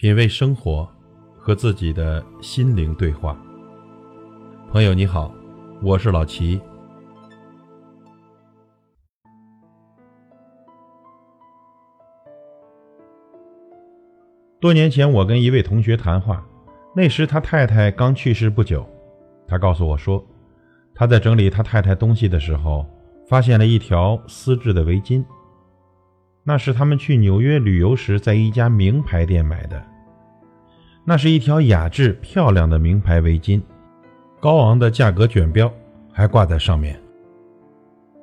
品味生活，和自己的心灵对话。朋友你好，我是老齐。多年前，我跟一位同学谈话，那时他太太刚去世不久。他告诉我说，他在整理他太太东西的时候，发现了一条丝质的围巾。那是他们去纽约旅游时，在一家名牌店买的。那是一条雅致漂亮的名牌围巾，高昂的价格卷标还挂在上面。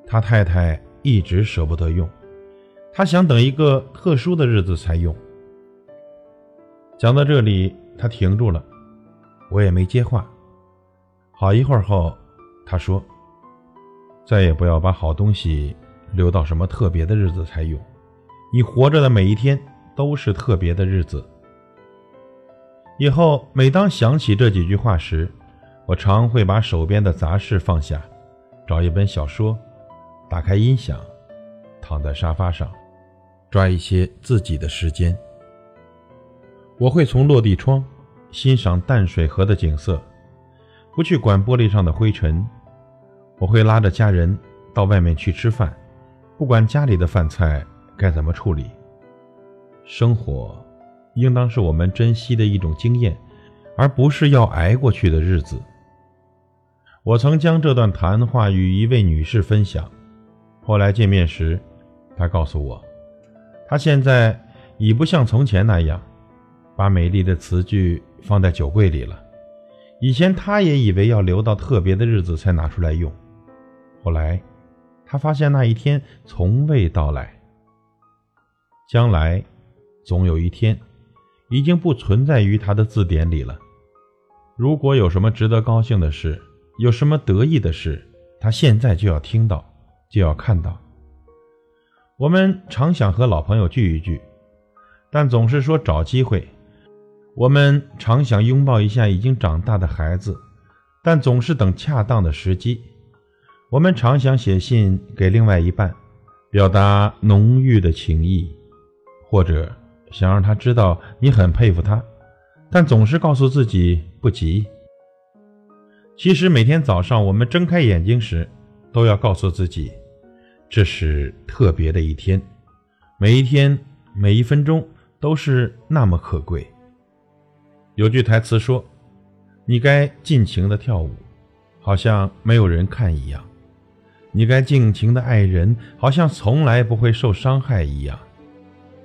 他太太一直舍不得用，他想等一个特殊的日子才用。讲到这里，他停住了，我也没接话。好一会儿后，他说：“再也不要把好东西留到什么特别的日子才用。”你活着的每一天都是特别的日子。以后每当想起这几句话时，我常会把手边的杂事放下，找一本小说，打开音响，躺在沙发上，抓一些自己的时间。我会从落地窗欣赏淡水河的景色，不去管玻璃上的灰尘。我会拉着家人到外面去吃饭，不管家里的饭菜。该怎么处理？生活应当是我们珍惜的一种经验，而不是要挨过去的日子。我曾将这段谈话与一位女士分享，后来见面时，她告诉我，她现在已不像从前那样，把美丽的词句放在酒柜里了。以前她也以为要留到特别的日子才拿出来用，后来，她发现那一天从未到来。将来，总有一天，已经不存在于他的字典里了。如果有什么值得高兴的事，有什么得意的事，他现在就要听到，就要看到。我们常想和老朋友聚一聚，但总是说找机会。我们常想拥抱一下已经长大的孩子，但总是等恰当的时机。我们常想写信给另外一半，表达浓郁的情谊。或者想让他知道你很佩服他，但总是告诉自己不急。其实每天早上我们睁开眼睛时，都要告诉自己，这是特别的一天，每一天每一分钟都是那么可贵。有句台词说：“你该尽情的跳舞，好像没有人看一样；你该尽情的爱人，好像从来不会受伤害一样。”